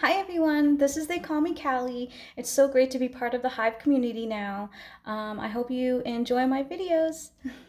Hi everyone, this is They Call Me Cali. It's so great to be part of the Hive community now. Um, I hope you enjoy my videos.